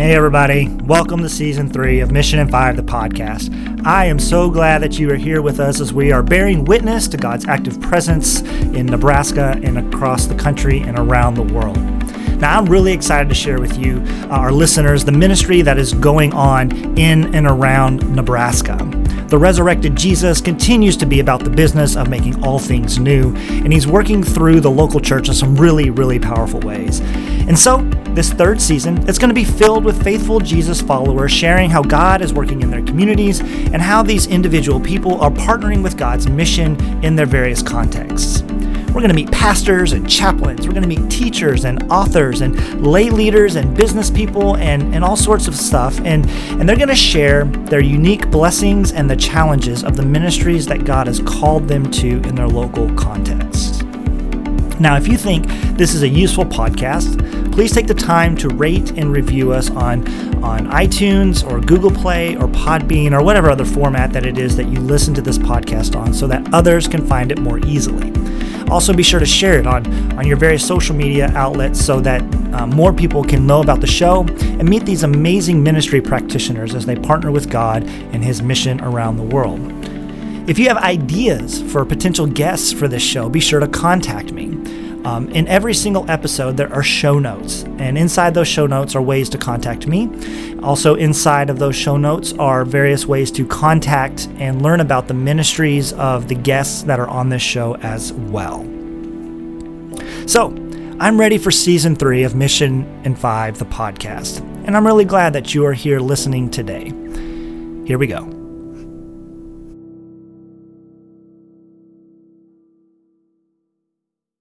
Hey, everybody. Welcome to season three of Mission and Five, the podcast. I am so glad that you are here with us as we are bearing witness to God's active presence in Nebraska and across the country and around the world. Now, I'm really excited to share with you, uh, our listeners, the ministry that is going on in and around Nebraska. The resurrected Jesus continues to be about the business of making all things new, and he's working through the local church in some really, really powerful ways. And so, this third season, it's going to be filled with faithful Jesus followers sharing how God is working in their communities and how these individual people are partnering with God's mission in their various contexts. We're going to meet pastors and chaplains. We're going to meet teachers and authors and lay leaders and business people and, and all sorts of stuff. And, and they're going to share their unique blessings and the challenges of the ministries that God has called them to in their local context. Now, if you think this is a useful podcast, please take the time to rate and review us on, on iTunes or Google Play or Podbean or whatever other format that it is that you listen to this podcast on so that others can find it more easily. Also, be sure to share it on, on your various social media outlets so that uh, more people can know about the show and meet these amazing ministry practitioners as they partner with God and His mission around the world. If you have ideas for potential guests for this show, be sure to contact me. Um, in every single episode, there are show notes, and inside those show notes are ways to contact me. Also, inside of those show notes are various ways to contact and learn about the ministries of the guests that are on this show as well. So, I'm ready for season three of Mission and Five, the podcast, and I'm really glad that you are here listening today. Here we go.